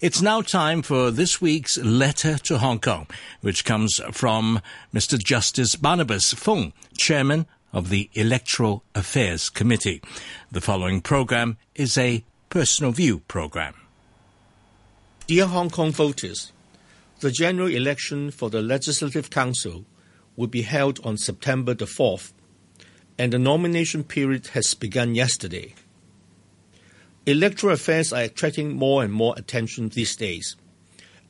It's now time for this week's Letter to Hong Kong, which comes from Mr. Justice Barnabas Fung, Chairman of the Electoral Affairs Committee. The following program is a personal view program. Dear Hong Kong voters, the general election for the Legislative Council will be held on September the 4th, and the nomination period has begun yesterday. Electoral affairs are attracting more and more attention these days,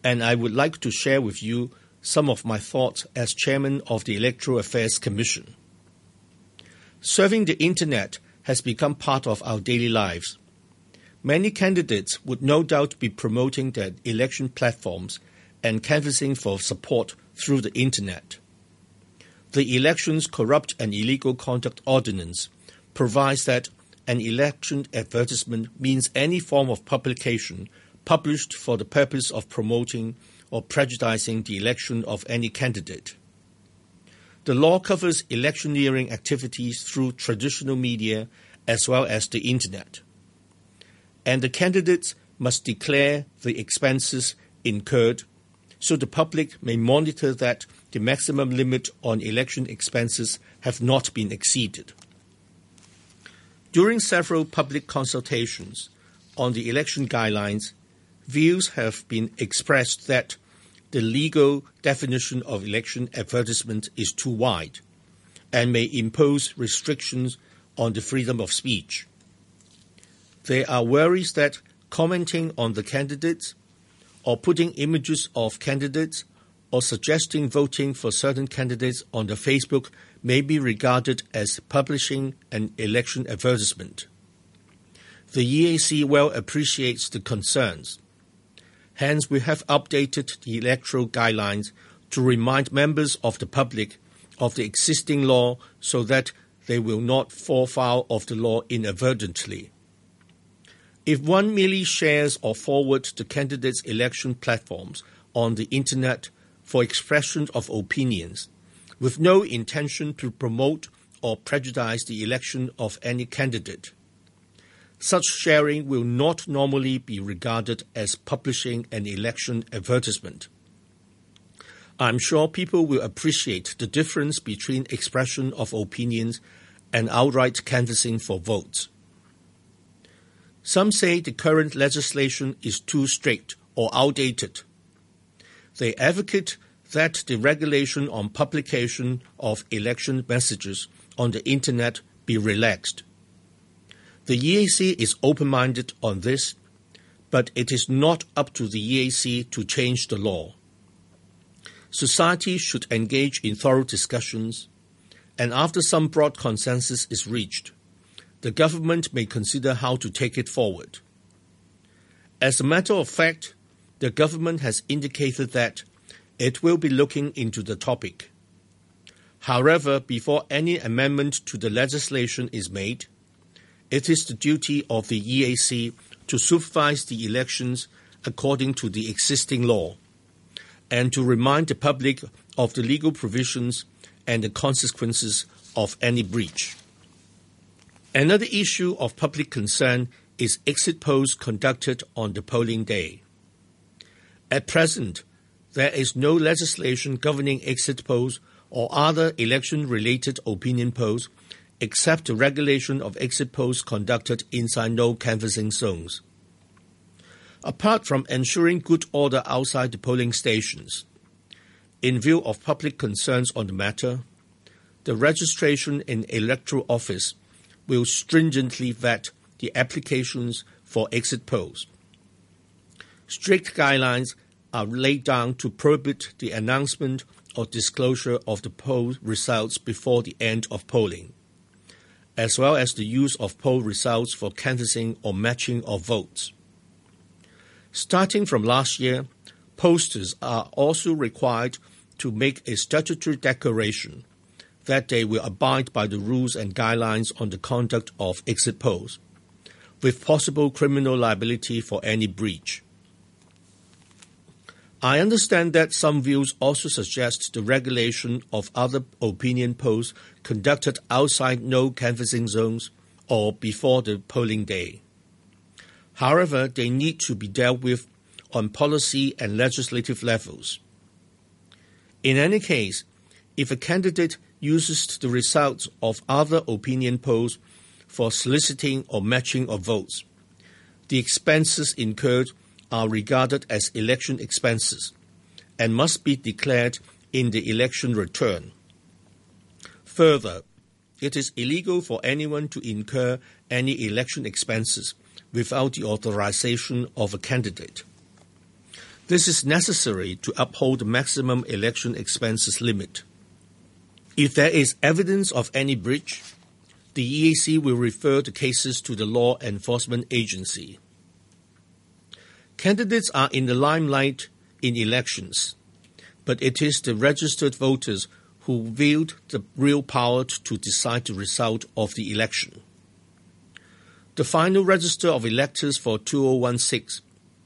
and I would like to share with you some of my thoughts as chairman of the Electoral Affairs Commission. Serving the Internet has become part of our daily lives. Many candidates would no doubt be promoting their election platforms and canvassing for support through the Internet. The Elections Corrupt and Illegal Conduct Ordinance provides that an election advertisement means any form of publication published for the purpose of promoting or prejudicing the election of any candidate. The law covers electioneering activities through traditional media as well as the Internet. And the candidates must declare the expenses incurred so the public may monitor that the maximum limit on election expenses have not been exceeded. During several public consultations on the election guidelines, views have been expressed that the legal definition of election advertisement is too wide and may impose restrictions on the freedom of speech. There are worries that commenting on the candidates or putting images of candidates or suggesting voting for certain candidates on the Facebook may be regarded as publishing an election advertisement. The EAC well appreciates the concerns. Hence, we have updated the electoral guidelines to remind members of the public of the existing law so that they will not fall foul of the law inadvertently. If one merely shares or forwards the candidates' election platforms on the Internet for expression of opinions, with no intention to promote or prejudice the election of any candidate. Such sharing will not normally be regarded as publishing an election advertisement. I'm sure people will appreciate the difference between expression of opinions and outright canvassing for votes. Some say the current legislation is too strict or outdated. They advocate that the regulation on publication of election messages on the Internet be relaxed. The EAC is open minded on this, but it is not up to the EAC to change the law. Society should engage in thorough discussions, and after some broad consensus is reached, the government may consider how to take it forward. As a matter of fact, the government has indicated that it will be looking into the topic. However, before any amendment to the legislation is made, it is the duty of the EAC to supervise the elections according to the existing law and to remind the public of the legal provisions and the consequences of any breach. Another issue of public concern is exit polls conducted on the polling day. At present, there is no legislation governing exit polls or other election related opinion polls except the regulation of exit polls conducted inside no canvassing zones. Apart from ensuring good order outside the polling stations, in view of public concerns on the matter, the registration and electoral office will stringently vet the applications for exit polls. Strict guidelines are laid down to prohibit the announcement or disclosure of the poll results before the end of polling, as well as the use of poll results for canvassing or matching of votes. Starting from last year, posters are also required to make a statutory declaration that they will abide by the rules and guidelines on the conduct of exit polls, with possible criminal liability for any breach. I understand that some views also suggest the regulation of other opinion polls conducted outside no canvassing zones or before the polling day. However, they need to be dealt with on policy and legislative levels. In any case, if a candidate uses the results of other opinion polls for soliciting or matching of votes, the expenses incurred are regarded as election expenses and must be declared in the election return. Further, it is illegal for anyone to incur any election expenses without the authorization of a candidate. This is necessary to uphold the maximum election expenses limit. If there is evidence of any breach, the EAC will refer the cases to the law enforcement agency. Candidates are in the limelight in elections, but it is the registered voters who wield the real power to decide the result of the election. The final register of electors for 2016,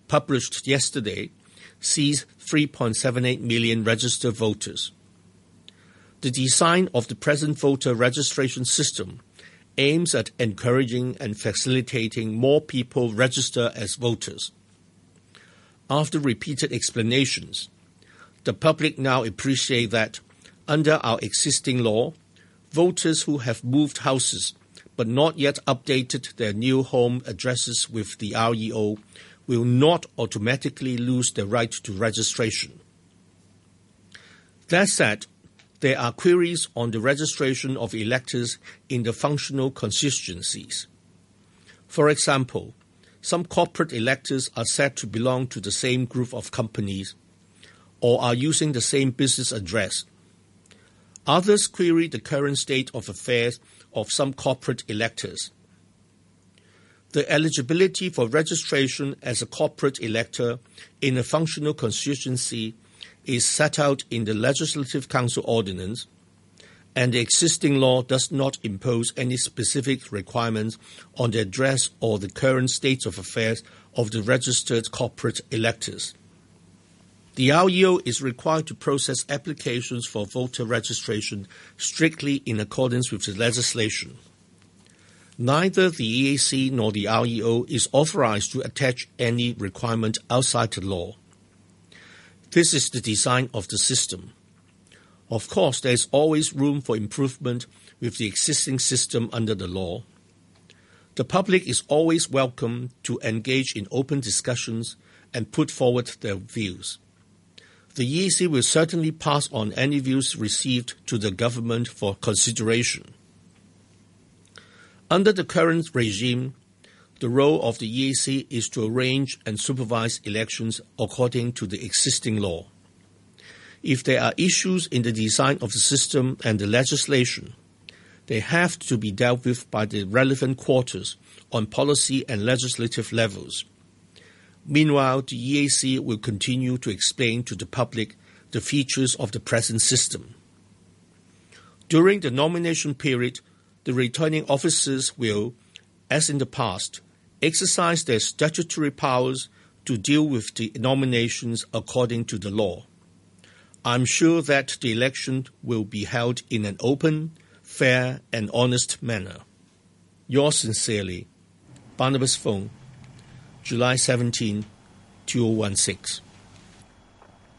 published yesterday, sees 3.78 million registered voters. The design of the present voter registration system aims at encouraging and facilitating more people register as voters. After repeated explanations, the public now appreciate that under our existing law, voters who have moved houses but not yet updated their new home addresses with the REO will not automatically lose their right to registration. That said, there are queries on the registration of electors in the functional constituencies. For example, some corporate electors are said to belong to the same group of companies or are using the same business address Others query the current state of affairs of some corporate electors. The eligibility for registration as a corporate elector in a functional constituency is set out in the Legislative Council Ordinance, and the existing law does not impose any specific requirements on the address or the current state of affairs of the registered corporate electors. The REO is required to process applications for voter registration strictly in accordance with the legislation. Neither the EAC nor the REO is authorized to attach any requirement outside the law. This is the design of the system. Of course, there is always room for improvement with the existing system under the law. The public is always welcome to engage in open discussions and put forward their views. The EAC will certainly pass on any views received to the government for consideration. Under the current regime, the role of the EAC is to arrange and supervise elections according to the existing law. If there are issues in the design of the system and the legislation, they have to be dealt with by the relevant quarters on policy and legislative levels. Meanwhile, the EAC will continue to explain to the public the features of the present system. During the nomination period, the returning officers will, as in the past, exercise their statutory powers to deal with the nominations according to the law. I'm sure that the election will be held in an open, fair, and honest manner. Yours sincerely, Barnabas Fung, July 17, 2016.